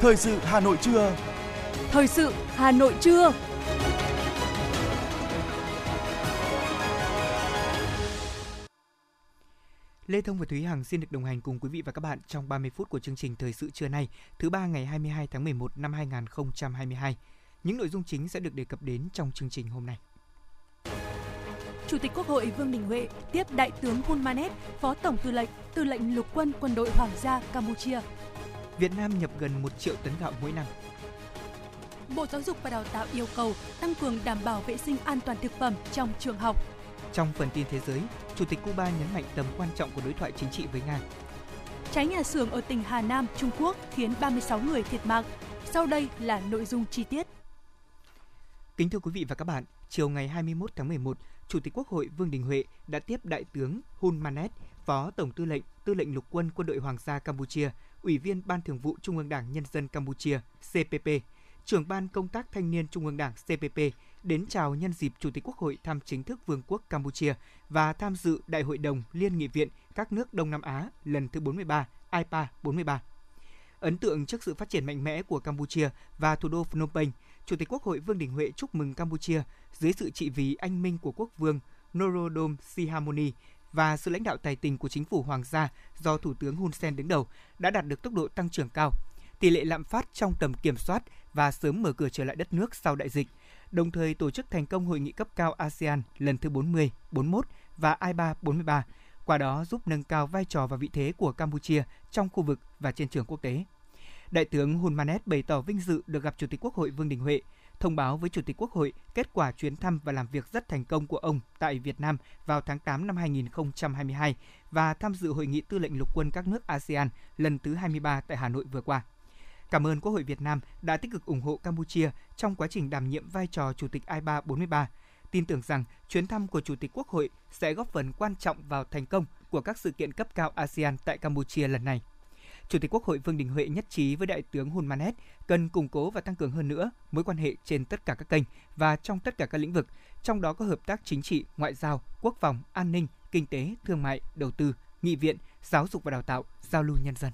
Thời sự Hà Nội trưa. Thời sự Hà Nội trưa. Lê Thông và Thúy Hằng xin được đồng hành cùng quý vị và các bạn trong 30 phút của chương trình Thời sự trưa nay, thứ ba ngày 22 tháng 11 năm 2022. Những nội dung chính sẽ được đề cập đến trong chương trình hôm nay. Chủ tịch Quốc hội Vương Đình Huệ tiếp Đại tướng Hun Manet, Phó Tổng Tư lệnh, Tư lệnh Lục quân Quân đội Hoàng gia Campuchia. Việt Nam nhập gần 1 triệu tấn gạo mỗi năm. Bộ Giáo dục và Đào tạo yêu cầu tăng cường đảm bảo vệ sinh an toàn thực phẩm trong trường học. Trong phần tin thế giới, Chủ tịch Cuba nhấn mạnh tầm quan trọng của đối thoại chính trị với Nga. Cháy nhà xưởng ở tỉnh Hà Nam, Trung Quốc khiến 36 người thiệt mạng. Sau đây là nội dung chi tiết. Kính thưa quý vị và các bạn, chiều ngày 21 tháng 11, Chủ tịch Quốc hội Vương Đình Huệ đã tiếp Đại tướng Hun Manet, Phó Tổng Tư lệnh, Tư lệnh Lục quân Quân đội Hoàng gia Campuchia, Ủy viên Ban Thường vụ Trung ương Đảng Nhân dân Campuchia CPP, trưởng Ban Công tác Thanh niên Trung ương Đảng CPP đến chào nhân dịp Chủ tịch Quốc hội thăm chính thức Vương quốc Campuchia và tham dự Đại hội đồng Liên nghị viện các nước Đông Nam Á lần thứ 43, IPA 43. Ấn tượng trước sự phát triển mạnh mẽ của Campuchia và thủ đô Phnom Penh, Chủ tịch Quốc hội Vương Đình Huệ chúc mừng Campuchia dưới sự trị vì anh minh của quốc vương Norodom Sihamoni và sự lãnh đạo tài tình của chính phủ hoàng gia do Thủ tướng Hun Sen đứng đầu đã đạt được tốc độ tăng trưởng cao. Tỷ lệ lạm phát trong tầm kiểm soát và sớm mở cửa trở lại đất nước sau đại dịch, đồng thời tổ chức thành công hội nghị cấp cao ASEAN lần thứ 40, 41 và IPA 43, qua đó giúp nâng cao vai trò và vị thế của Campuchia trong khu vực và trên trường quốc tế. Đại tướng Hun Manet bày tỏ vinh dự được gặp Chủ tịch Quốc hội Vương Đình Huệ, thông báo với Chủ tịch Quốc hội kết quả chuyến thăm và làm việc rất thành công của ông tại Việt Nam vào tháng 8 năm 2022 và tham dự hội nghị tư lệnh lục quân các nước ASEAN lần thứ 23 tại Hà Nội vừa qua. Cảm ơn Quốc hội Việt Nam đã tích cực ủng hộ Campuchia trong quá trình đảm nhiệm vai trò Chủ tịch IPA 43. Tin tưởng rằng chuyến thăm của Chủ tịch Quốc hội sẽ góp phần quan trọng vào thành công của các sự kiện cấp cao ASEAN tại Campuchia lần này. Chủ tịch Quốc hội Vương Đình Huệ nhất trí với Đại tướng Hun Manet cần củng cố và tăng cường hơn nữa mối quan hệ trên tất cả các kênh và trong tất cả các lĩnh vực, trong đó có hợp tác chính trị, ngoại giao, quốc phòng, an ninh, kinh tế, thương mại, đầu tư, nghị viện, giáo dục và đào tạo, giao lưu nhân dân.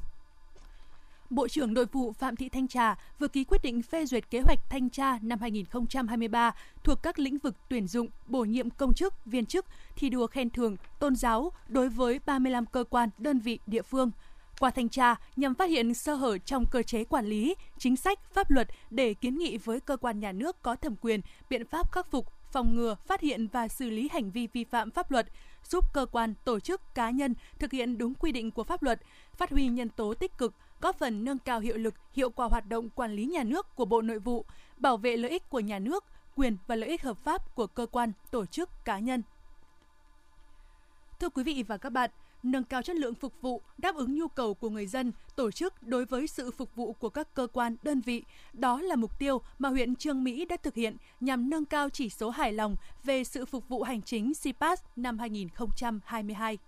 Bộ trưởng Nội vụ Phạm Thị Thanh Trà vừa ký quyết định phê duyệt kế hoạch thanh tra năm 2023 thuộc các lĩnh vực tuyển dụng, bổ nhiệm công chức, viên chức, thi đua khen thưởng, tôn giáo đối với 35 cơ quan, đơn vị, địa phương. Qua thanh tra nhằm phát hiện sơ hở trong cơ chế quản lý, chính sách, pháp luật để kiến nghị với cơ quan nhà nước có thẩm quyền biện pháp khắc phục, phòng ngừa, phát hiện và xử lý hành vi vi phạm pháp luật, giúp cơ quan, tổ chức, cá nhân thực hiện đúng quy định của pháp luật, phát huy nhân tố tích cực, góp phần nâng cao hiệu lực, hiệu quả hoạt động quản lý nhà nước của Bộ Nội vụ, bảo vệ lợi ích của nhà nước, quyền và lợi ích hợp pháp của cơ quan, tổ chức, cá nhân. Thưa quý vị và các bạn, nâng cao chất lượng phục vụ, đáp ứng nhu cầu của người dân, tổ chức đối với sự phục vụ của các cơ quan, đơn vị. Đó là mục tiêu mà huyện Trương Mỹ đã thực hiện nhằm nâng cao chỉ số hài lòng về sự phục vụ hành chính CPAS năm 2022.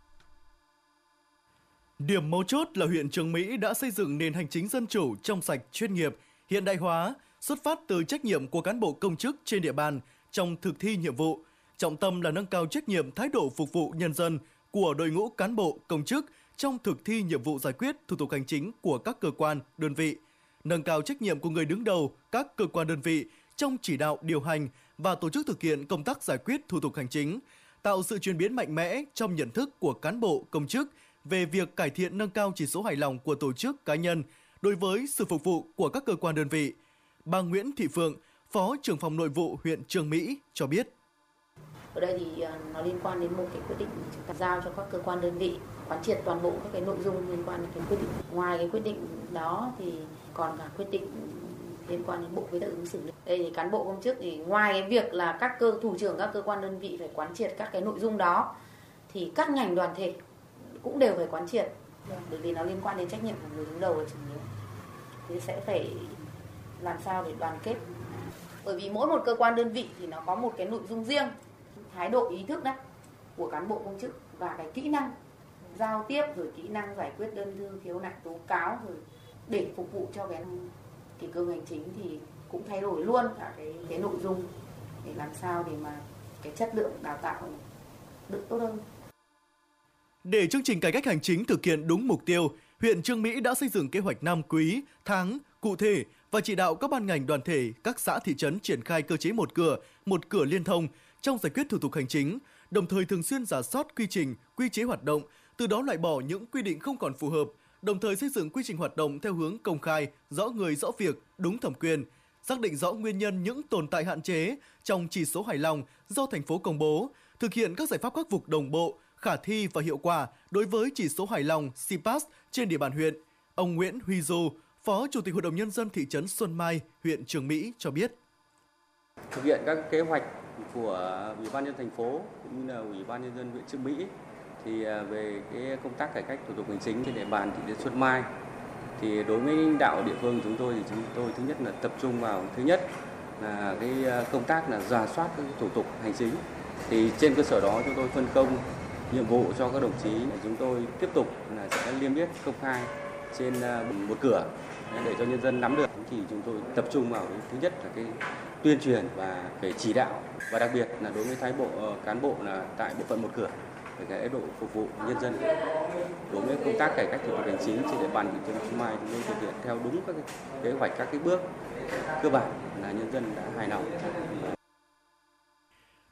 Điểm mấu chốt là huyện Trường Mỹ đã xây dựng nền hành chính dân chủ trong sạch chuyên nghiệp, hiện đại hóa, xuất phát từ trách nhiệm của cán bộ công chức trên địa bàn trong thực thi nhiệm vụ. Trọng tâm là nâng cao trách nhiệm thái độ phục vụ nhân dân của đội ngũ cán bộ công chức trong thực thi nhiệm vụ giải quyết thủ tục hành chính của các cơ quan, đơn vị, nâng cao trách nhiệm của người đứng đầu các cơ quan đơn vị trong chỉ đạo điều hành và tổ chức thực hiện công tác giải quyết thủ tục hành chính, tạo sự chuyển biến mạnh mẽ trong nhận thức của cán bộ công chức về việc cải thiện nâng cao chỉ số hài lòng của tổ chức cá nhân đối với sự phục vụ của các cơ quan đơn vị. Bà Nguyễn Thị Phượng, Phó trưởng phòng nội vụ huyện Trường Mỹ cho biết. Ở đây thì ờ, nó liên quan đến một cái quyết định chúng ta giao cho các cơ quan đơn vị, quán triệt toàn bộ các cái nội dung liên quan đến cái quyết định. Ngoài cái quyết định đó thì còn cả quyết định liên quan đến bộ quy tắc ứng xử. Đây thì cán bộ công chức thì ngoài cái việc là các cơ, thủ trưởng các cơ quan đơn vị phải quán triệt các cái nội dung đó, thì các ngành đoàn thể cũng đều phải quán triệt bởi vì nó liên quan đến trách nhiệm của người đứng đầu là chủ yếu thì sẽ phải làm sao để đoàn kết bởi vì mỗi một cơ quan đơn vị thì nó có một cái nội dung riêng thái độ ý thức đấy của cán bộ công chức và cái kỹ năng giao tiếp rồi kỹ năng giải quyết đơn thư khiếu nại tố cáo rồi để phục vụ cho cái kỷ cương hành chính thì cũng thay đổi luôn cả cái cái nội dung để làm sao để mà cái chất lượng đào tạo được tốt hơn. Để chương trình cải cách hành chính thực hiện đúng mục tiêu, huyện Trương Mỹ đã xây dựng kế hoạch năm quý, tháng cụ thể và chỉ đạo các ban ngành đoàn thể, các xã thị trấn triển khai cơ chế một cửa, một cửa liên thông trong giải quyết thủ tục hành chính, đồng thời thường xuyên giả soát quy trình, quy chế hoạt động, từ đó loại bỏ những quy định không còn phù hợp, đồng thời xây dựng quy trình hoạt động theo hướng công khai, rõ người rõ việc, đúng thẩm quyền, xác định rõ nguyên nhân những tồn tại hạn chế trong chỉ số hài lòng do thành phố công bố, thực hiện các giải pháp khắc phục đồng bộ, khả thi và hiệu quả đối với chỉ số hài lòng CPAS trên địa bàn huyện. Ông Nguyễn Huy Du, Phó Chủ tịch Hội đồng Nhân dân thị trấn Xuân Mai, huyện Trường Mỹ cho biết. Thực hiện các kế hoạch của Ủy ban nhân thành phố cũng như là Ủy ban nhân dân huyện Trương Mỹ. Thì à, về cái công tác cải cách thủ tục hành chính trên địa bàn thị trấn Xuân Mai. Thì đối với lãnh đạo địa phương chúng tôi thì chúng tôi thứ nhất là tập trung vào thứ nhất là cái à, công tác là giả soát các thủ tục hành chính. Thì trên cơ sở đó chúng tôi phân công nhiệm vụ cho các đồng chí để chúng tôi tiếp tục là sẽ liêm yết công khai trên à, một cửa để cho nhân dân nắm được. Thì chúng tôi tập trung vào cái thứ nhất là cái tuyên truyền và về chỉ đạo. Và đặc biệt là đối với thái bộ ờ, cán bộ là tại bộ phận một cửa về cái độ phục vụ nhân dân. Đối với công tác cải cách thủ tục hành chính trên địa bàn thị trấn Xuân Mai chúng tôi thực hiện theo đúng các kế hoạch các cái bước cơ bản là nhân dân đã hài lòng.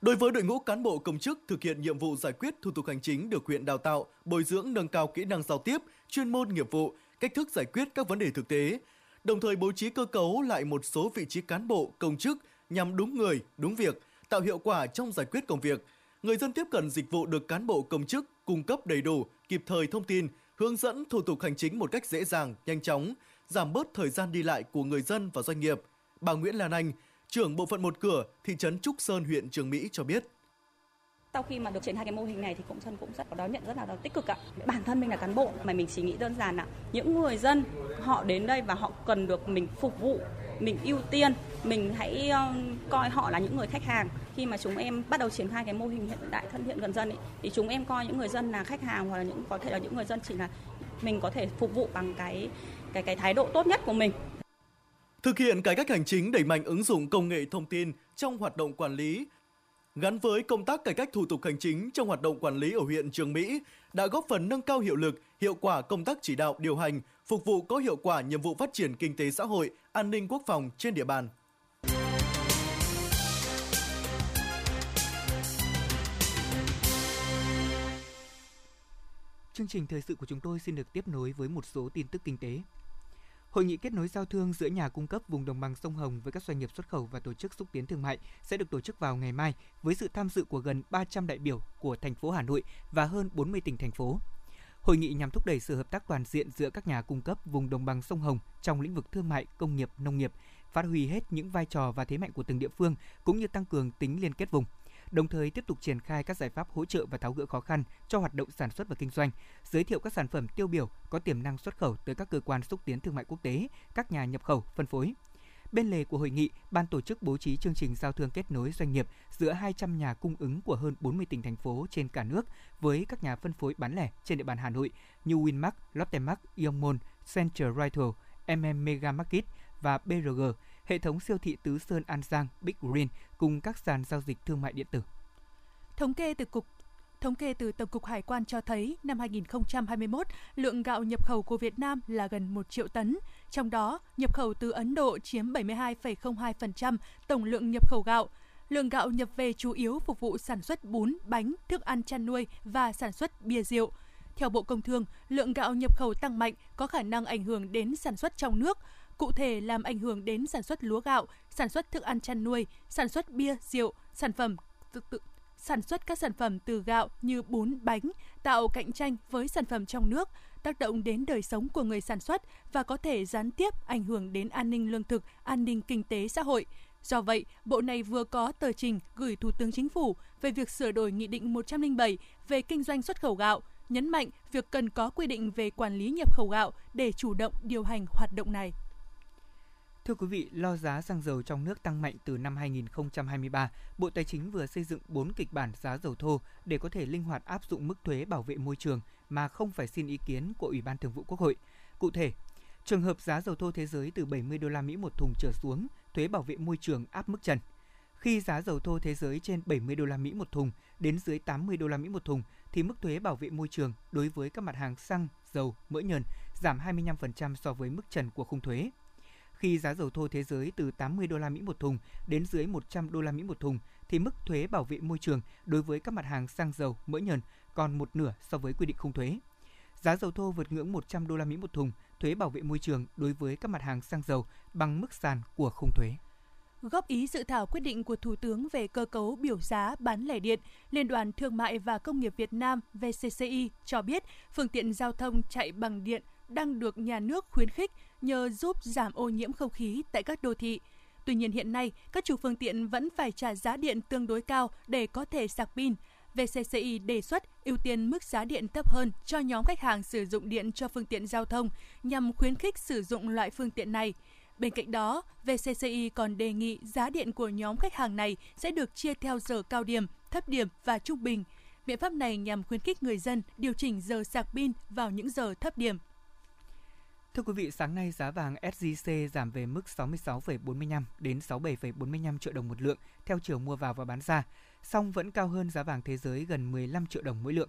Đối với đội ngũ cán bộ công chức thực hiện nhiệm vụ giải quyết thủ tục hành chính được huyện đào tạo, bồi dưỡng nâng cao kỹ năng giao tiếp, chuyên môn nghiệp vụ, cách thức giải quyết các vấn đề thực tế, đồng thời bố trí cơ cấu lại một số vị trí cán bộ, công chức nhằm đúng người, đúng việc, tạo hiệu quả trong giải quyết công việc. Người dân tiếp cận dịch vụ được cán bộ công chức cung cấp đầy đủ, kịp thời thông tin, hướng dẫn thủ tục hành chính một cách dễ dàng, nhanh chóng, giảm bớt thời gian đi lại của người dân và doanh nghiệp. Bà Nguyễn Lan Anh, trưởng bộ phận một cửa, thị trấn Trúc Sơn, huyện Trường Mỹ cho biết sau khi mà được triển khai cái mô hình này thì cũng dân cũng rất có đón nhận rất là tích cực ạ. Bản thân mình là cán bộ mà mình chỉ nghĩ đơn giản là những người dân họ đến đây và họ cần được mình phục vụ mình ưu tiên mình hãy ờ, coi họ là những người khách hàng. Khi mà chúng em bắt đầu triển khai cái mô hình hiện đại thân thiện gần dân ấy, thì chúng em coi những người dân là khách hàng hoặc là những có thể là những người dân chỉ là mình có thể phục vụ bằng cái cái cái thái độ tốt nhất của mình. Thực hiện cải cách hành chính đẩy mạnh ứng dụng công nghệ thông tin trong hoạt động quản lý gắn với công tác cải cách thủ tục hành chính trong hoạt động quản lý ở huyện Trường Mỹ đã góp phần nâng cao hiệu lực, hiệu quả công tác chỉ đạo điều hành, phục vụ có hiệu quả nhiệm vụ phát triển kinh tế xã hội, an ninh quốc phòng trên địa bàn. Chương trình thời sự của chúng tôi xin được tiếp nối với một số tin tức kinh tế. Hội nghị kết nối giao thương giữa nhà cung cấp vùng đồng bằng sông Hồng với các doanh nghiệp xuất khẩu và tổ chức xúc tiến thương mại sẽ được tổ chức vào ngày mai với sự tham dự của gần 300 đại biểu của thành phố Hà Nội và hơn 40 tỉnh thành phố. Hội nghị nhằm thúc đẩy sự hợp tác toàn diện giữa các nhà cung cấp vùng đồng bằng sông Hồng trong lĩnh vực thương mại, công nghiệp, nông nghiệp, phát huy hết những vai trò và thế mạnh của từng địa phương cũng như tăng cường tính liên kết vùng đồng thời tiếp tục triển khai các giải pháp hỗ trợ và tháo gỡ khó khăn cho hoạt động sản xuất và kinh doanh, giới thiệu các sản phẩm tiêu biểu có tiềm năng xuất khẩu tới các cơ quan xúc tiến thương mại quốc tế, các nhà nhập khẩu, phân phối. Bên lề của hội nghị, ban tổ chức bố trí chương trình giao thương kết nối doanh nghiệp giữa 200 nhà cung ứng của hơn 40 tỉnh thành phố trên cả nước với các nhà phân phối bán lẻ trên địa bàn Hà Nội như Winmark, Lotte Mart, Ion Center Retail, MM Mega Market và BRG hệ thống siêu thị Tứ Sơn An Giang, Big Green cùng các sàn giao dịch thương mại điện tử. Thống kê từ cục Thống kê từ Tổng cục Hải quan cho thấy năm 2021, lượng gạo nhập khẩu của Việt Nam là gần 1 triệu tấn, trong đó nhập khẩu từ Ấn Độ chiếm 72,02% tổng lượng nhập khẩu gạo. Lượng gạo nhập về chủ yếu phục vụ sản xuất bún, bánh, thức ăn chăn nuôi và sản xuất bia rượu. Theo Bộ Công Thương, lượng gạo nhập khẩu tăng mạnh có khả năng ảnh hưởng đến sản xuất trong nước cụ thể làm ảnh hưởng đến sản xuất lúa gạo, sản xuất thức ăn chăn nuôi, sản xuất bia, rượu, sản phẩm tự, tự, sản xuất các sản phẩm từ gạo như bún, bánh, tạo cạnh tranh với sản phẩm trong nước, tác động đến đời sống của người sản xuất và có thể gián tiếp ảnh hưởng đến an ninh lương thực, an ninh kinh tế xã hội. Do vậy, Bộ này vừa có tờ trình gửi Thủ tướng Chính phủ về việc sửa đổi Nghị định 107 về kinh doanh xuất khẩu gạo, nhấn mạnh việc cần có quy định về quản lý nhập khẩu gạo để chủ động điều hành hoạt động này. Thưa quý vị, lo giá xăng dầu trong nước tăng mạnh từ năm 2023, Bộ Tài chính vừa xây dựng 4 kịch bản giá dầu thô để có thể linh hoạt áp dụng mức thuế bảo vệ môi trường mà không phải xin ý kiến của Ủy ban Thường vụ Quốc hội. Cụ thể, trường hợp giá dầu thô thế giới từ 70 đô la Mỹ một thùng trở xuống, thuế bảo vệ môi trường áp mức trần. Khi giá dầu thô thế giới trên 70 đô la Mỹ một thùng đến dưới 80 đô la Mỹ một thùng thì mức thuế bảo vệ môi trường đối với các mặt hàng xăng, dầu, mỡ nhờn giảm 25% so với mức trần của khung thuế. Khi giá dầu thô thế giới từ 80 đô la Mỹ một thùng đến dưới 100 đô la Mỹ một thùng thì mức thuế bảo vệ môi trường đối với các mặt hàng xăng dầu, mỡ nhờn còn một nửa so với quy định khung thuế. Giá dầu thô vượt ngưỡng 100 đô la Mỹ một thùng, thuế bảo vệ môi trường đối với các mặt hàng xăng dầu bằng mức sàn của khung thuế. Góp ý dự thảo quyết định của Thủ tướng về cơ cấu biểu giá bán lẻ điện, Liên đoàn Thương mại và Công nghiệp Việt Nam VCCI cho biết phương tiện giao thông chạy bằng điện đang được nhà nước khuyến khích nhờ giúp giảm ô nhiễm không khí tại các đô thị. Tuy nhiên hiện nay, các chủ phương tiện vẫn phải trả giá điện tương đối cao để có thể sạc pin. VCCI đề xuất ưu tiên mức giá điện thấp hơn cho nhóm khách hàng sử dụng điện cho phương tiện giao thông nhằm khuyến khích sử dụng loại phương tiện này. Bên cạnh đó, VCCI còn đề nghị giá điện của nhóm khách hàng này sẽ được chia theo giờ cao điểm, thấp điểm và trung bình. Biện pháp này nhằm khuyến khích người dân điều chỉnh giờ sạc pin vào những giờ thấp điểm. Thưa quý vị, sáng nay giá vàng SJC giảm về mức 66,45 đến 67,45 triệu đồng một lượng theo chiều mua vào và bán ra, song vẫn cao hơn giá vàng thế giới gần 15 triệu đồng mỗi lượng.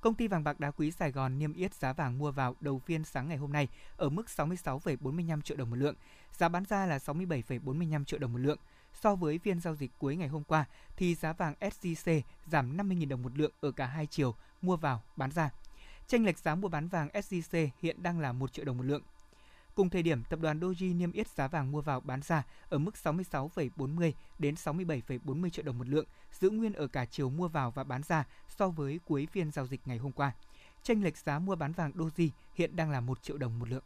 Công ty vàng bạc đá quý Sài Gòn niêm yết giá vàng mua vào đầu phiên sáng ngày hôm nay ở mức 66,45 triệu đồng một lượng, giá bán ra là 67,45 triệu đồng một lượng. So với phiên giao dịch cuối ngày hôm qua thì giá vàng SJC giảm 50.000 đồng một lượng ở cả hai chiều mua vào bán ra. Tranh lệch giá mua bán vàng SJC hiện đang là 1 triệu đồng một lượng. Cùng thời điểm, tập đoàn Doji niêm yết giá vàng mua vào bán ra ở mức 66,40 đến 67,40 triệu đồng một lượng, giữ nguyên ở cả chiều mua vào và bán ra so với cuối phiên giao dịch ngày hôm qua. Tranh lệch giá mua bán vàng Doji hiện đang là 1 triệu đồng một lượng.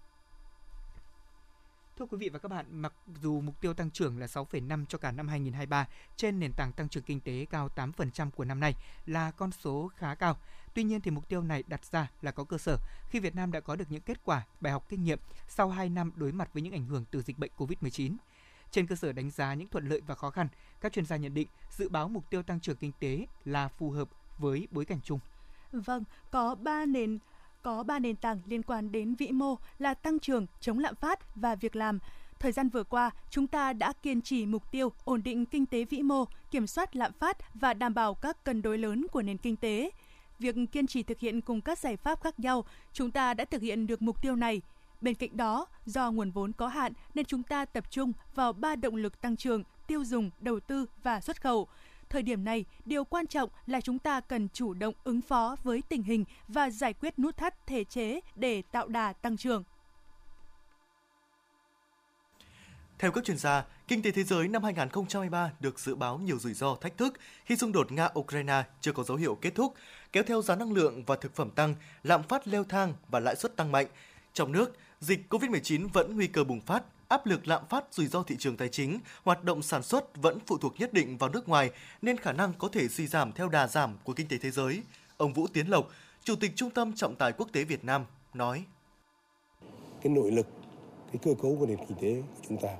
Thưa quý vị và các bạn, mặc dù mục tiêu tăng trưởng là 6,5 cho cả năm 2023 trên nền tảng tăng trưởng kinh tế cao 8% của năm nay là con số khá cao. Tuy nhiên thì mục tiêu này đặt ra là có cơ sở khi Việt Nam đã có được những kết quả, bài học kinh nghiệm sau 2 năm đối mặt với những ảnh hưởng từ dịch bệnh COVID-19. Trên cơ sở đánh giá những thuận lợi và khó khăn, các chuyên gia nhận định dự báo mục tiêu tăng trưởng kinh tế là phù hợp với bối cảnh chung. Vâng, có 3 nền có 3 nền tảng liên quan đến vĩ mô là tăng trưởng, chống lạm phát và việc làm. Thời gian vừa qua, chúng ta đã kiên trì mục tiêu ổn định kinh tế vĩ mô, kiểm soát lạm phát và đảm bảo các cân đối lớn của nền kinh tế. Việc kiên trì thực hiện cùng các giải pháp khác nhau, chúng ta đã thực hiện được mục tiêu này. Bên cạnh đó, do nguồn vốn có hạn nên chúng ta tập trung vào ba động lực tăng trưởng, tiêu dùng, đầu tư và xuất khẩu. Thời điểm này, điều quan trọng là chúng ta cần chủ động ứng phó với tình hình và giải quyết nút thắt thể chế để tạo đà tăng trưởng. Theo các chuyên gia, kinh tế thế giới năm 2023 được dự báo nhiều rủi ro thách thức khi xung đột Nga-Ukraine chưa có dấu hiệu kết thúc, kéo theo giá năng lượng và thực phẩm tăng, lạm phát leo thang và lãi suất tăng mạnh. Trong nước, dịch COVID-19 vẫn nguy cơ bùng phát, áp lực lạm phát rủi ro thị trường tài chính, hoạt động sản xuất vẫn phụ thuộc nhất định vào nước ngoài nên khả năng có thể suy giảm theo đà giảm của kinh tế thế giới. Ông Vũ Tiến Lộc, Chủ tịch Trung tâm Trọng tài Quốc tế Việt Nam nói: Cái nội lực, cái cơ cấu của nền kinh tế của chúng ta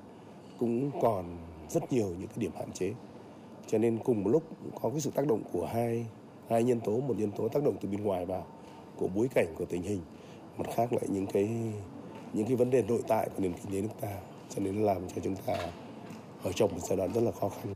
cũng còn rất nhiều những cái điểm hạn chế. Cho nên cùng một lúc có cái sự tác động của hai hai nhân tố, một nhân tố tác động từ bên ngoài vào của bối cảnh của tình hình, mặt khác lại những cái những cái vấn đề nội tại của nền kinh tế nước ta cho nên làm cho chúng ta ở trong một giai đoạn rất là khó khăn.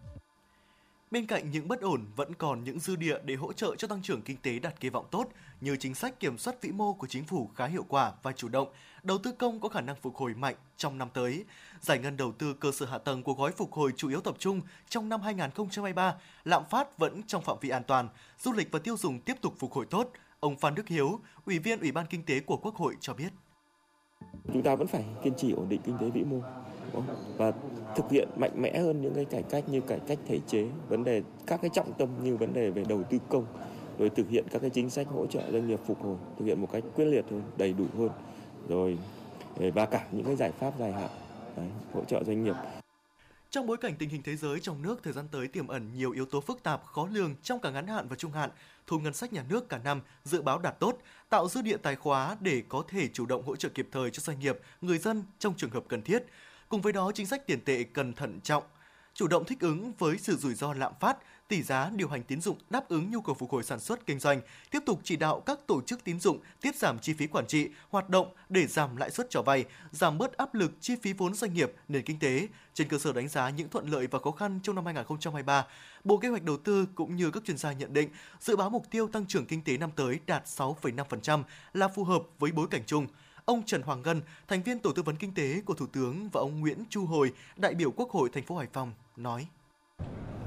Bên cạnh những bất ổn, vẫn còn những dư địa để hỗ trợ cho tăng trưởng kinh tế đạt kỳ vọng tốt, như chính sách kiểm soát vĩ mô của chính phủ khá hiệu quả và chủ động, đầu tư công có khả năng phục hồi mạnh trong năm tới. Giải ngân đầu tư cơ sở hạ tầng của gói phục hồi chủ yếu tập trung trong năm 2023, lạm phát vẫn trong phạm vi an toàn, du lịch và tiêu dùng tiếp tục phục hồi tốt. Ông Phan Đức Hiếu, Ủy viên Ủy ban Kinh tế của Quốc hội cho biết. Chúng ta vẫn phải kiên trì ổn định kinh tế vĩ mô và thực hiện mạnh mẽ hơn những cái cải cách như cải cách thể chế, vấn đề các cái trọng tâm như vấn đề về đầu tư công, rồi thực hiện các cái chính sách hỗ trợ doanh nghiệp phục hồi, thực hiện một cách quyết liệt hơn, đầy đủ hơn, rồi và cả những cái giải pháp dài hạn đấy, hỗ trợ doanh nghiệp. Trong bối cảnh tình hình thế giới trong nước thời gian tới tiềm ẩn nhiều yếu tố phức tạp, khó lường trong cả ngắn hạn và trung hạn, thu ngân sách nhà nước cả năm dự báo đạt tốt, tạo dư địa tài khóa để có thể chủ động hỗ trợ kịp thời cho doanh nghiệp, người dân trong trường hợp cần thiết. Cùng với đó, chính sách tiền tệ cần thận trọng, chủ động thích ứng với sự rủi ro lạm phát, tỷ giá điều hành tín dụng đáp ứng nhu cầu phục hồi sản xuất kinh doanh, tiếp tục chỉ đạo các tổ chức tín dụng tiết giảm chi phí quản trị, hoạt động để giảm lãi suất cho vay, giảm bớt áp lực chi phí vốn doanh nghiệp, nền kinh tế. Trên cơ sở đánh giá những thuận lợi và khó khăn trong năm 2023, Bộ Kế hoạch Đầu tư cũng như các chuyên gia nhận định dự báo mục tiêu tăng trưởng kinh tế năm tới đạt 6,5% là phù hợp với bối cảnh chung ông Trần Hoàng Ngân, thành viên tổ tư vấn kinh tế của Thủ tướng và ông Nguyễn Chu Hồi, đại biểu Quốc hội thành phố Hải Phòng nói: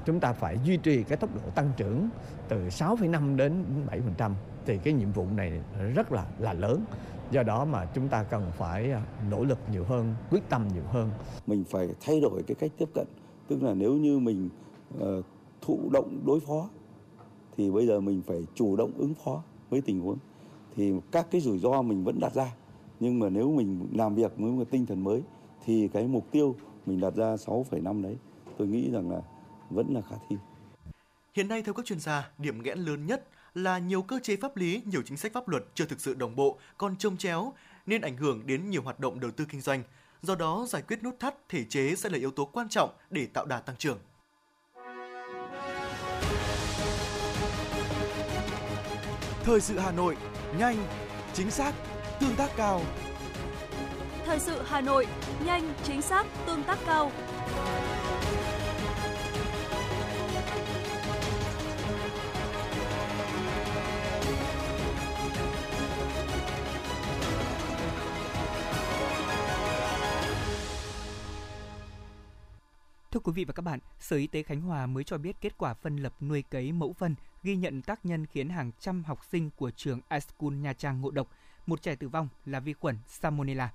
Chúng ta phải duy trì cái tốc độ tăng trưởng từ 6,5 đến 7% thì cái nhiệm vụ này rất là là lớn. Do đó mà chúng ta cần phải à, nỗ lực nhiều hơn, quyết tâm nhiều hơn. Mình phải thay đổi cái cách tiếp cận, tức là nếu như mình uh, thụ động đối phó thì bây giờ mình phải chủ động ứng phó với tình huống. Thì các cái rủi ro mình vẫn đặt ra nhưng mà nếu mình làm việc với một tinh thần mới thì cái mục tiêu mình đặt ra 6,5 đấy tôi nghĩ rằng là vẫn là khả thi. Hiện nay theo các chuyên gia, điểm nghẽn lớn nhất là nhiều cơ chế pháp lý, nhiều chính sách pháp luật chưa thực sự đồng bộ, còn trông chéo nên ảnh hưởng đến nhiều hoạt động đầu tư kinh doanh. Do đó, giải quyết nút thắt thể chế sẽ là yếu tố quan trọng để tạo đà tăng trưởng. Thời sự Hà Nội, nhanh, chính xác, tương tác cao. Thời sự Hà Nội, nhanh, chính xác, tương tác cao. Thưa quý vị và các bạn, Sở Y tế Khánh Hòa mới cho biết kết quả phân lập nuôi cấy mẫu phân ghi nhận tác nhân khiến hàng trăm học sinh của trường iSchool Nha Trang ngộ độc. Một trẻ tử vong là vi khuẩn Salmonella.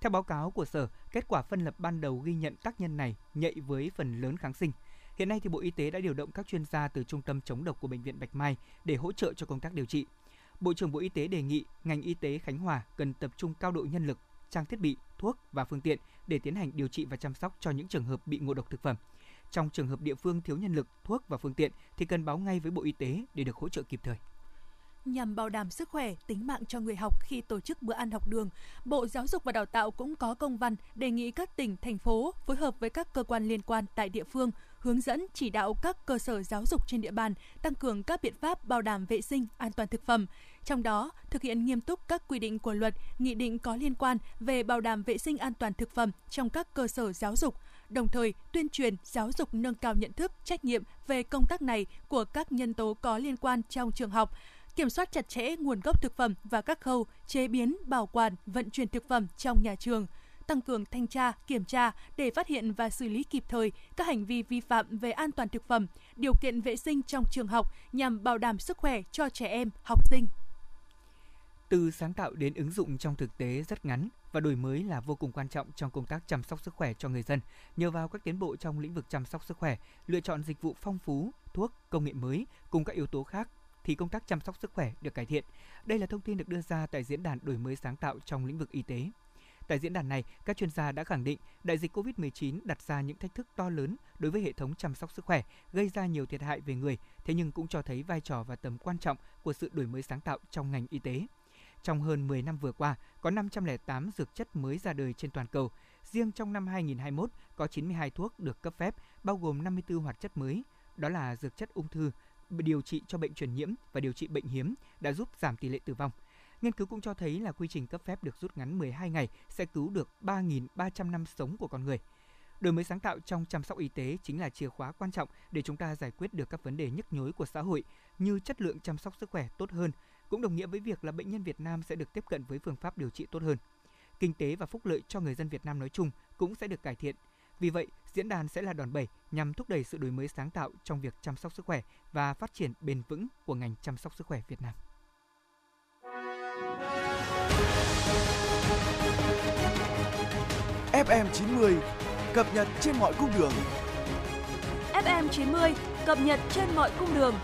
Theo báo cáo của Sở, kết quả phân lập ban đầu ghi nhận tác nhân này nhạy với phần lớn kháng sinh. Hiện nay thì Bộ Y tế đã điều động các chuyên gia từ Trung tâm chống độc của Bệnh viện Bạch Mai để hỗ trợ cho công tác điều trị. Bộ trưởng Bộ Y tế đề nghị ngành y tế Khánh Hòa cần tập trung cao độ nhân lực, trang thiết bị, thuốc và phương tiện để tiến hành điều trị và chăm sóc cho những trường hợp bị ngộ độc thực phẩm. Trong trường hợp địa phương thiếu nhân lực, thuốc và phương tiện thì cần báo ngay với Bộ Y tế để được hỗ trợ kịp thời nhằm bảo đảm sức khỏe, tính mạng cho người học khi tổ chức bữa ăn học đường, Bộ Giáo dục và Đào tạo cũng có công văn đề nghị các tỉnh, thành phố phối hợp với các cơ quan liên quan tại địa phương hướng dẫn chỉ đạo các cơ sở giáo dục trên địa bàn tăng cường các biện pháp bảo đảm vệ sinh, an toàn thực phẩm, trong đó thực hiện nghiêm túc các quy định của luật, nghị định có liên quan về bảo đảm vệ sinh an toàn thực phẩm trong các cơ sở giáo dục, đồng thời tuyên truyền giáo dục nâng cao nhận thức, trách nhiệm về công tác này của các nhân tố có liên quan trong trường học, kiểm soát chặt chẽ nguồn gốc thực phẩm và các khâu chế biến, bảo quản, vận chuyển thực phẩm trong nhà trường, tăng cường thanh tra, kiểm tra để phát hiện và xử lý kịp thời các hành vi vi phạm về an toàn thực phẩm, điều kiện vệ sinh trong trường học nhằm bảo đảm sức khỏe cho trẻ em, học sinh. Từ sáng tạo đến ứng dụng trong thực tế rất ngắn và đổi mới là vô cùng quan trọng trong công tác chăm sóc sức khỏe cho người dân. Nhờ vào các tiến bộ trong lĩnh vực chăm sóc sức khỏe, lựa chọn dịch vụ phong phú, thuốc, công nghệ mới cùng các yếu tố khác thì công tác chăm sóc sức khỏe được cải thiện. Đây là thông tin được đưa ra tại diễn đàn đổi mới sáng tạo trong lĩnh vực y tế. Tại diễn đàn này, các chuyên gia đã khẳng định đại dịch COVID-19 đặt ra những thách thức to lớn đối với hệ thống chăm sóc sức khỏe, gây ra nhiều thiệt hại về người, thế nhưng cũng cho thấy vai trò và tầm quan trọng của sự đổi mới sáng tạo trong ngành y tế. Trong hơn 10 năm vừa qua, có 508 dược chất mới ra đời trên toàn cầu. Riêng trong năm 2021, có 92 thuốc được cấp phép, bao gồm 54 hoạt chất mới, đó là dược chất ung thư, điều trị cho bệnh truyền nhiễm và điều trị bệnh hiếm đã giúp giảm tỷ lệ tử vong. Nghiên cứu cũng cho thấy là quy trình cấp phép được rút ngắn 12 ngày sẽ cứu được 3.300 năm sống của con người. Đổi mới sáng tạo trong chăm sóc y tế chính là chìa khóa quan trọng để chúng ta giải quyết được các vấn đề nhức nhối của xã hội như chất lượng chăm sóc sức khỏe tốt hơn, cũng đồng nghĩa với việc là bệnh nhân Việt Nam sẽ được tiếp cận với phương pháp điều trị tốt hơn. Kinh tế và phúc lợi cho người dân Việt Nam nói chung cũng sẽ được cải thiện. Vì vậy, diễn đàn sẽ là đòn bẩy nhằm thúc đẩy sự đổi mới sáng tạo trong việc chăm sóc sức khỏe và phát triển bền vững của ngành chăm sóc sức khỏe Việt Nam. FM 90 cập nhật trên mọi cung đường. FM 90 cập nhật trên mọi cung đường.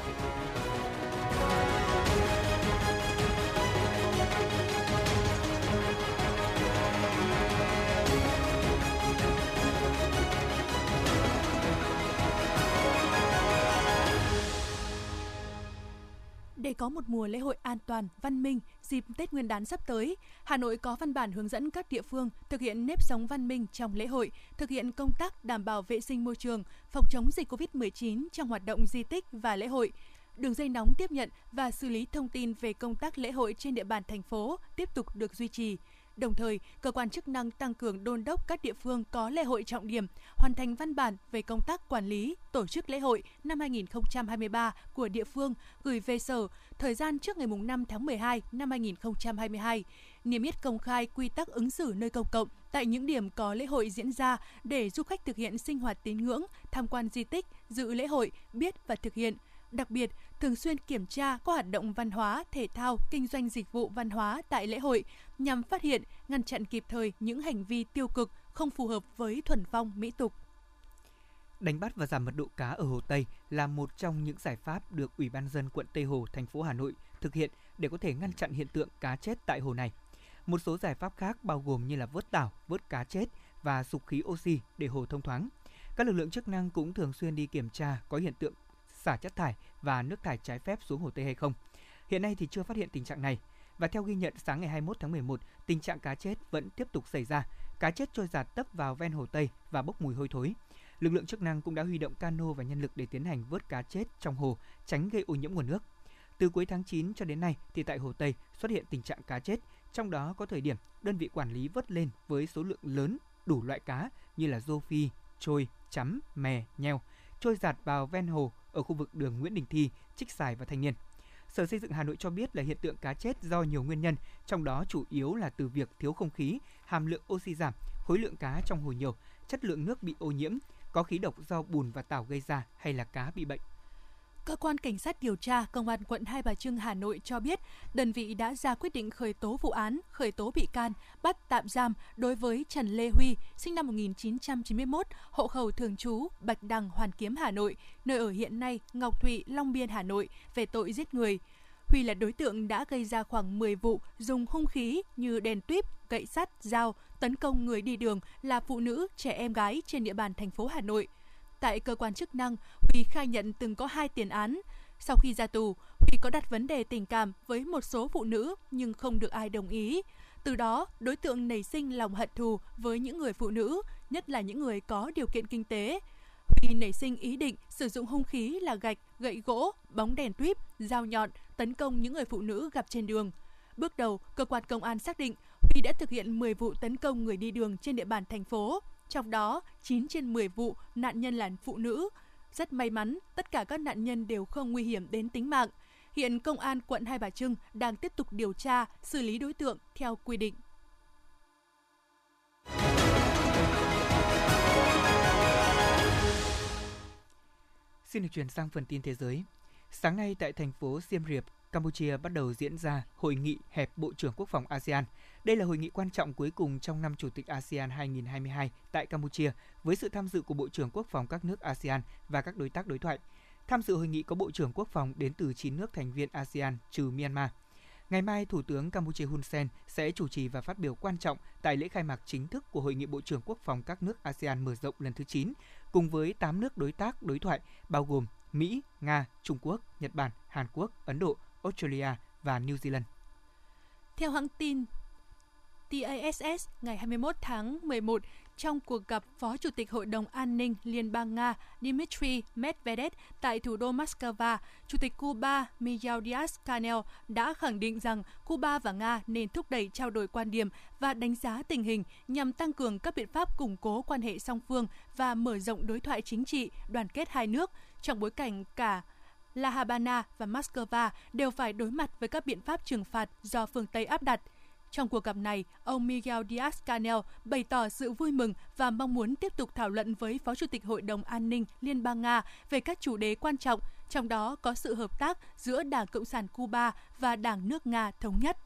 Để có một mùa lễ hội an toàn, văn minh dịp Tết Nguyên đán sắp tới, Hà Nội có văn bản hướng dẫn các địa phương thực hiện nếp sống văn minh trong lễ hội, thực hiện công tác đảm bảo vệ sinh môi trường, phòng chống dịch COVID-19 trong hoạt động di tích và lễ hội. Đường dây nóng tiếp nhận và xử lý thông tin về công tác lễ hội trên địa bàn thành phố tiếp tục được duy trì. Đồng thời, cơ quan chức năng tăng cường đôn đốc các địa phương có lễ hội trọng điểm hoàn thành văn bản về công tác quản lý, tổ chức lễ hội năm 2023 của địa phương gửi về Sở thời gian trước ngày 5 tháng 12 năm 2022, niêm yết công khai quy tắc ứng xử nơi công cộng tại những điểm có lễ hội diễn ra để du khách thực hiện sinh hoạt tín ngưỡng, tham quan di tích, dự lễ hội, biết và thực hiện – Đặc biệt, thường xuyên kiểm tra các hoạt động văn hóa, thể thao, kinh doanh dịch vụ văn hóa tại lễ hội nhằm phát hiện, ngăn chặn kịp thời những hành vi tiêu cực không phù hợp với thuần phong mỹ tục. Đánh bắt và giảm mật độ cá ở Hồ Tây là một trong những giải pháp được Ủy ban dân quận Tây Hồ, thành phố Hà Nội thực hiện để có thể ngăn chặn hiện tượng cá chết tại hồ này. Một số giải pháp khác bao gồm như là vớt tảo, vớt cá chết và sục khí oxy để hồ thông thoáng. Các lực lượng chức năng cũng thường xuyên đi kiểm tra có hiện tượng xả chất thải và nước thải trái phép xuống hồ Tây hay không. Hiện nay thì chưa phát hiện tình trạng này. Và theo ghi nhận sáng ngày 21 tháng 11, tình trạng cá chết vẫn tiếp tục xảy ra. Cá chết trôi giạt tấp vào ven hồ Tây và bốc mùi hôi thối. Lực lượng chức năng cũng đã huy động cano và nhân lực để tiến hành vớt cá chết trong hồ, tránh gây ô nhiễm nguồn nước. Từ cuối tháng 9 cho đến nay thì tại Hồ Tây xuất hiện tình trạng cá chết, trong đó có thời điểm đơn vị quản lý vớt lên với số lượng lớn đủ loại cá như là rô phi, trôi, chấm, mè, nheo, trôi giạt vào ven hồ ở khu vực đường Nguyễn Đình Thi, Trích Sài và Thanh Niên. Sở Xây dựng Hà Nội cho biết là hiện tượng cá chết do nhiều nguyên nhân, trong đó chủ yếu là từ việc thiếu không khí, hàm lượng oxy giảm, khối lượng cá trong hồ nhiều, chất lượng nước bị ô nhiễm, có khí độc do bùn và tảo gây ra hay là cá bị bệnh. Cơ quan Cảnh sát điều tra Công an quận Hai Bà Trưng Hà Nội cho biết, đơn vị đã ra quyết định khởi tố vụ án, khởi tố bị can, bắt tạm giam đối với Trần Lê Huy, sinh năm 1991, hộ khẩu thường trú Bạch Đằng, Hoàn Kiếm, Hà Nội, nơi ở hiện nay Ngọc Thụy, Long Biên, Hà Nội, về tội giết người. Huy là đối tượng đã gây ra khoảng 10 vụ dùng hung khí như đèn tuyếp, gậy sắt, dao tấn công người đi đường là phụ nữ, trẻ em gái trên địa bàn thành phố Hà Nội – Tại cơ quan chức năng, Huy khai nhận từng có hai tiền án. Sau khi ra tù, Huy có đặt vấn đề tình cảm với một số phụ nữ nhưng không được ai đồng ý. Từ đó, đối tượng nảy sinh lòng hận thù với những người phụ nữ, nhất là những người có điều kiện kinh tế. Huy nảy sinh ý định sử dụng hung khí là gạch, gậy gỗ, bóng đèn tuyếp, dao nhọn tấn công những người phụ nữ gặp trên đường. Bước đầu, cơ quan công an xác định Huy đã thực hiện 10 vụ tấn công người đi đường trên địa bàn thành phố. Trong đó, 9 trên 10 vụ nạn nhân là phụ nữ. Rất may mắn, tất cả các nạn nhân đều không nguy hiểm đến tính mạng. Hiện Công an quận Hai Bà Trưng đang tiếp tục điều tra, xử lý đối tượng theo quy định. Xin được chuyển sang phần tin thế giới. Sáng nay tại thành phố Siem Reap, Campuchia bắt đầu diễn ra hội nghị hẹp Bộ trưởng Quốc phòng ASEAN. Đây là hội nghị quan trọng cuối cùng trong năm Chủ tịch ASEAN 2022 tại Campuchia với sự tham dự của Bộ trưởng Quốc phòng các nước ASEAN và các đối tác đối thoại. Tham dự hội nghị có Bộ trưởng Quốc phòng đến từ 9 nước thành viên ASEAN trừ Myanmar. Ngày mai, Thủ tướng Campuchia Hun Sen sẽ chủ trì và phát biểu quan trọng tại lễ khai mạc chính thức của Hội nghị Bộ trưởng Quốc phòng các nước ASEAN mở rộng lần thứ 9, cùng với 8 nước đối tác đối thoại bao gồm Mỹ, Nga, Trung Quốc, Nhật Bản, Hàn Quốc, Ấn Độ, Australia và New Zealand. Theo hãng tin TASS ngày 21 tháng 11 trong cuộc gặp Phó Chủ tịch Hội đồng An ninh Liên bang Nga Dmitry Medvedev tại thủ đô Moscow, Chủ tịch Cuba Miguel Diaz-Canel đã khẳng định rằng Cuba và Nga nên thúc đẩy trao đổi quan điểm và đánh giá tình hình nhằm tăng cường các biện pháp củng cố quan hệ song phương và mở rộng đối thoại chính trị, đoàn kết hai nước trong bối cảnh cả La Habana và Moscow đều phải đối mặt với các biện pháp trừng phạt do phương Tây áp đặt. Trong cuộc gặp này, ông Miguel Diaz-Canel bày tỏ sự vui mừng và mong muốn tiếp tục thảo luận với Phó Chủ tịch Hội đồng An ninh Liên bang Nga về các chủ đề quan trọng, trong đó có sự hợp tác giữa Đảng Cộng sản Cuba và Đảng nước Nga thống nhất.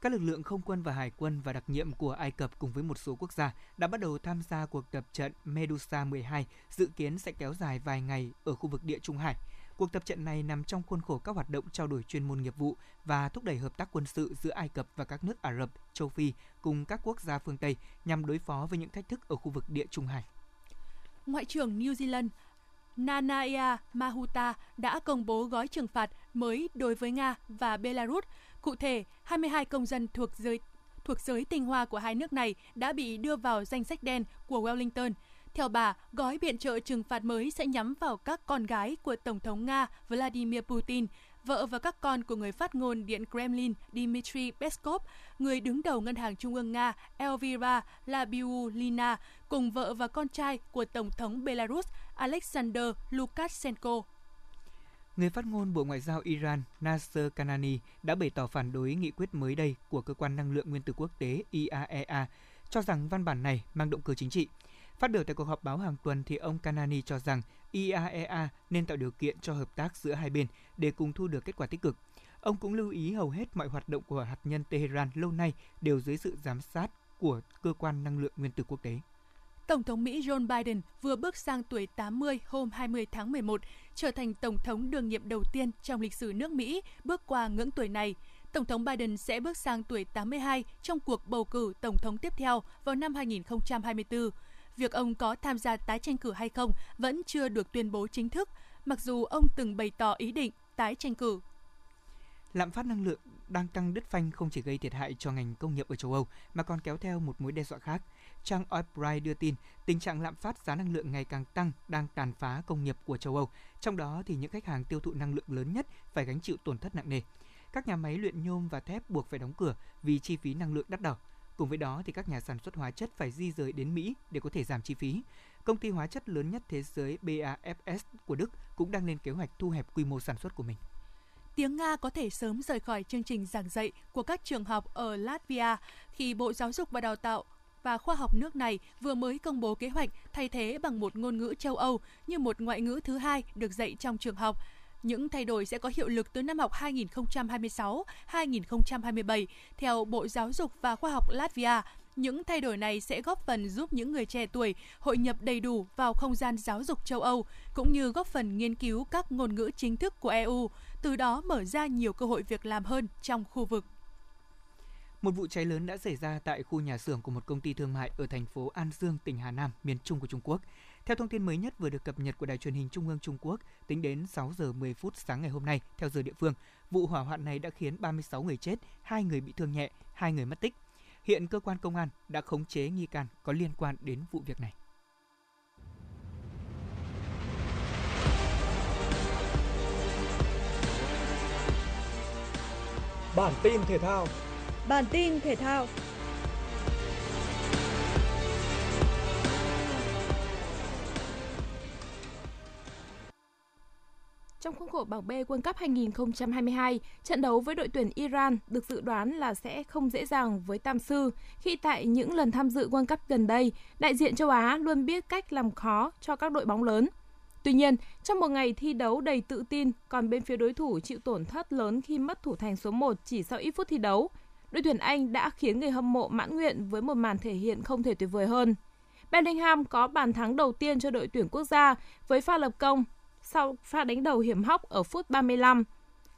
Các lực lượng không quân và hải quân và đặc nhiệm của Ai Cập cùng với một số quốc gia đã bắt đầu tham gia cuộc tập trận Medusa 12 dự kiến sẽ kéo dài vài ngày ở khu vực địa Trung Hải – Cuộc tập trận này nằm trong khuôn khổ các hoạt động trao đổi chuyên môn nghiệp vụ và thúc đẩy hợp tác quân sự giữa Ai Cập và các nước Ả Rập, châu Phi cùng các quốc gia phương Tây nhằm đối phó với những thách thức ở khu vực địa Trung Hải. Ngoại trưởng New Zealand Nanaya Mahuta đã công bố gói trừng phạt mới đối với Nga và Belarus. Cụ thể, 22 công dân thuộc giới thuộc giới tinh hoa của hai nước này đã bị đưa vào danh sách đen của Wellington – theo bà, gói viện trợ trừng phạt mới sẽ nhắm vào các con gái của Tổng thống Nga Vladimir Putin vợ và các con của người phát ngôn Điện Kremlin Dmitry Peskov, người đứng đầu Ngân hàng Trung ương Nga Elvira Labiulina, cùng vợ và con trai của Tổng thống Belarus Alexander Lukashenko. Người phát ngôn Bộ Ngoại giao Iran Nasser Kanani đã bày tỏ phản đối nghị quyết mới đây của Cơ quan Năng lượng Nguyên tử Quốc tế IAEA, cho rằng văn bản này mang động cơ chính trị. Phát biểu tại cuộc họp báo hàng tuần thì ông Kanani cho rằng IAEA nên tạo điều kiện cho hợp tác giữa hai bên để cùng thu được kết quả tích cực. Ông cũng lưu ý hầu hết mọi hoạt động của hạt nhân Tehran lâu nay đều dưới sự giám sát của cơ quan năng lượng nguyên tử quốc tế. Tổng thống Mỹ Joe Biden vừa bước sang tuổi 80 hôm 20 tháng 11, trở thành tổng thống đương nhiệm đầu tiên trong lịch sử nước Mỹ bước qua ngưỡng tuổi này. Tổng thống Biden sẽ bước sang tuổi 82 trong cuộc bầu cử tổng thống tiếp theo vào năm 2024. Việc ông có tham gia tái tranh cử hay không vẫn chưa được tuyên bố chính thức, mặc dù ông từng bày tỏ ý định tái tranh cử. Lạm phát năng lượng đang tăng đứt phanh không chỉ gây thiệt hại cho ngành công nghiệp ở châu Âu mà còn kéo theo một mối đe dọa khác. Trang Oilbright đưa tin, tình trạng lạm phát giá năng lượng ngày càng tăng đang tàn phá công nghiệp của châu Âu. Trong đó thì những khách hàng tiêu thụ năng lượng lớn nhất phải gánh chịu tổn thất nặng nề. Các nhà máy luyện nhôm và thép buộc phải đóng cửa vì chi phí năng lượng đắt đỏ. Cùng với đó thì các nhà sản xuất hóa chất phải di rời đến Mỹ để có thể giảm chi phí. Công ty hóa chất lớn nhất thế giới BASF của Đức cũng đang lên kế hoạch thu hẹp quy mô sản xuất của mình tiếng Nga có thể sớm rời khỏi chương trình giảng dạy của các trường học ở Latvia khi Bộ Giáo dục và Đào tạo và khoa học nước này vừa mới công bố kế hoạch thay thế bằng một ngôn ngữ châu Âu như một ngoại ngữ thứ hai được dạy trong trường học. Những thay đổi sẽ có hiệu lực từ năm học 2026-2027 theo Bộ Giáo dục và Khoa học Latvia. Những thay đổi này sẽ góp phần giúp những người trẻ tuổi hội nhập đầy đủ vào không gian giáo dục châu Âu, cũng như góp phần nghiên cứu các ngôn ngữ chính thức của EU, từ đó mở ra nhiều cơ hội việc làm hơn trong khu vực. Một vụ cháy lớn đã xảy ra tại khu nhà xưởng của một công ty thương mại ở thành phố An Dương, tỉnh Hà Nam, miền Trung của Trung Quốc. Theo thông tin mới nhất vừa được cập nhật của Đài truyền hình Trung ương Trung Quốc, tính đến 6 giờ 10 phút sáng ngày hôm nay theo giờ địa phương, vụ hỏa hoạn này đã khiến 36 người chết, 2 người bị thương nhẹ, 2 người mất tích. Hiện cơ quan công an đã khống chế nghi can có liên quan đến vụ việc này. Bản tin thể thao Bản tin thể thao Trong khuôn khổ bảng B World Cup 2022, trận đấu với đội tuyển Iran được dự đoán là sẽ không dễ dàng với Tam Sư khi tại những lần tham dự World Cup gần đây, đại diện châu Á luôn biết cách làm khó cho các đội bóng lớn. Tuy nhiên, trong một ngày thi đấu đầy tự tin, còn bên phía đối thủ chịu tổn thất lớn khi mất thủ thành số 1 chỉ sau ít phút thi đấu, đội tuyển Anh đã khiến người hâm mộ mãn nguyện với một màn thể hiện không thể tuyệt vời hơn. Bellingham có bàn thắng đầu tiên cho đội tuyển quốc gia với pha lập công sau pha đánh đầu hiểm hóc ở phút 35.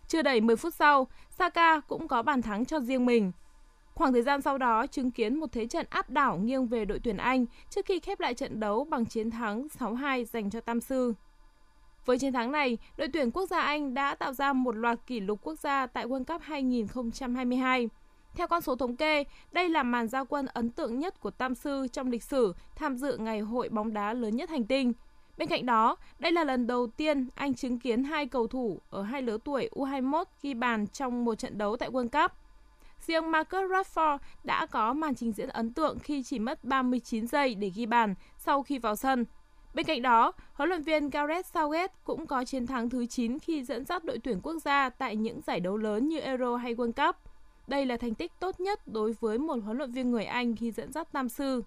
Chưa đầy 10 phút sau, Saka cũng có bàn thắng cho riêng mình. Khoảng thời gian sau đó chứng kiến một thế trận áp đảo nghiêng về đội tuyển Anh trước khi khép lại trận đấu bằng chiến thắng 6-2 dành cho Tam Sư. Với chiến thắng này, đội tuyển quốc gia Anh đã tạo ra một loạt kỷ lục quốc gia tại World Cup 2022. Theo con số thống kê, đây là màn giao quân ấn tượng nhất của Tam Sư trong lịch sử tham dự ngày hội bóng đá lớn nhất hành tinh – Bên cạnh đó, đây là lần đầu tiên anh chứng kiến hai cầu thủ ở hai lứa tuổi U21 ghi bàn trong một trận đấu tại World Cup. Riêng Marcus Rashford đã có màn trình diễn ấn tượng khi chỉ mất 39 giây để ghi bàn sau khi vào sân. Bên cạnh đó, huấn luyện viên Gareth Southgate cũng có chiến thắng thứ 9 khi dẫn dắt đội tuyển quốc gia tại những giải đấu lớn như Euro hay World Cup. Đây là thành tích tốt nhất đối với một huấn luyện viên người Anh khi dẫn dắt Tam Sư.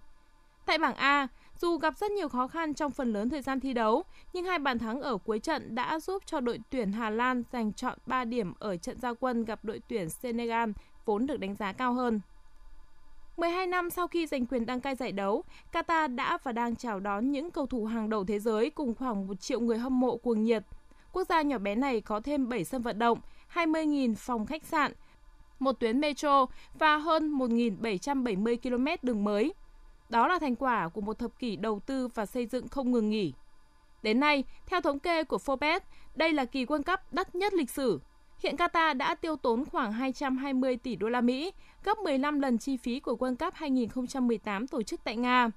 Tại bảng A, dù gặp rất nhiều khó khăn trong phần lớn thời gian thi đấu, nhưng hai bàn thắng ở cuối trận đã giúp cho đội tuyển Hà Lan giành chọn 3 điểm ở trận giao quân gặp đội tuyển Senegal vốn được đánh giá cao hơn. 12 năm sau khi giành quyền đăng cai giải đấu, Qatar đã và đang chào đón những cầu thủ hàng đầu thế giới cùng khoảng 1 triệu người hâm mộ cuồng nhiệt. Quốc gia nhỏ bé này có thêm 7 sân vận động, 20.000 phòng khách sạn, một tuyến metro và hơn 1.770 km đường mới. Đó là thành quả của một thập kỷ đầu tư và xây dựng không ngừng nghỉ. Đến nay, theo thống kê của Forbes, đây là kỳ World Cup đắt nhất lịch sử. Hiện Qatar đã tiêu tốn khoảng 220 tỷ đô la Mỹ, gấp 15 lần chi phí của World Cup 2018 tổ chức tại Nga.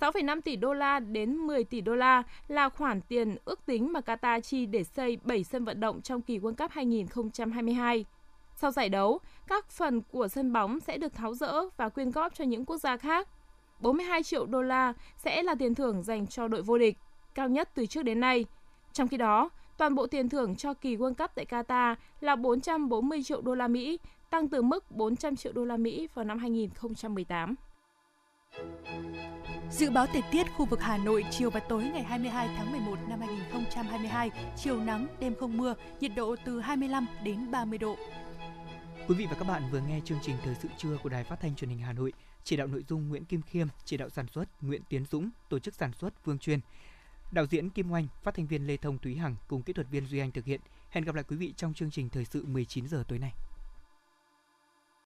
6,5 tỷ đô la đến 10 tỷ đô la là khoản tiền ước tính mà Qatar chi để xây 7 sân vận động trong kỳ World Cup 2022. Sau giải đấu, các phần của sân bóng sẽ được tháo rỡ và quyên góp cho những quốc gia khác. 42 triệu đô la sẽ là tiền thưởng dành cho đội vô địch, cao nhất từ trước đến nay. Trong khi đó, toàn bộ tiền thưởng cho kỳ World Cup tại Qatar là 440 triệu đô la Mỹ, tăng từ mức 400 triệu đô la Mỹ vào năm 2018. Dự báo thời tiết khu vực Hà Nội chiều và tối ngày 22 tháng 11 năm 2022, chiều nắng, đêm không mưa, nhiệt độ từ 25 đến 30 độ. Quý vị và các bạn vừa nghe chương trình Thời sự trưa của Đài Phát thanh Truyền hình Hà Nội. Chỉ đạo nội dung Nguyễn Kim Khiêm, chỉ đạo sản xuất Nguyễn Tiến Dũng, tổ chức sản xuất Vương Truyền. Đạo diễn Kim Oanh, phát thanh viên Lê Thông Thúy Hằng cùng kỹ thuật viên Duy Anh thực hiện. Hẹn gặp lại quý vị trong chương trình Thời sự 19 giờ tối nay.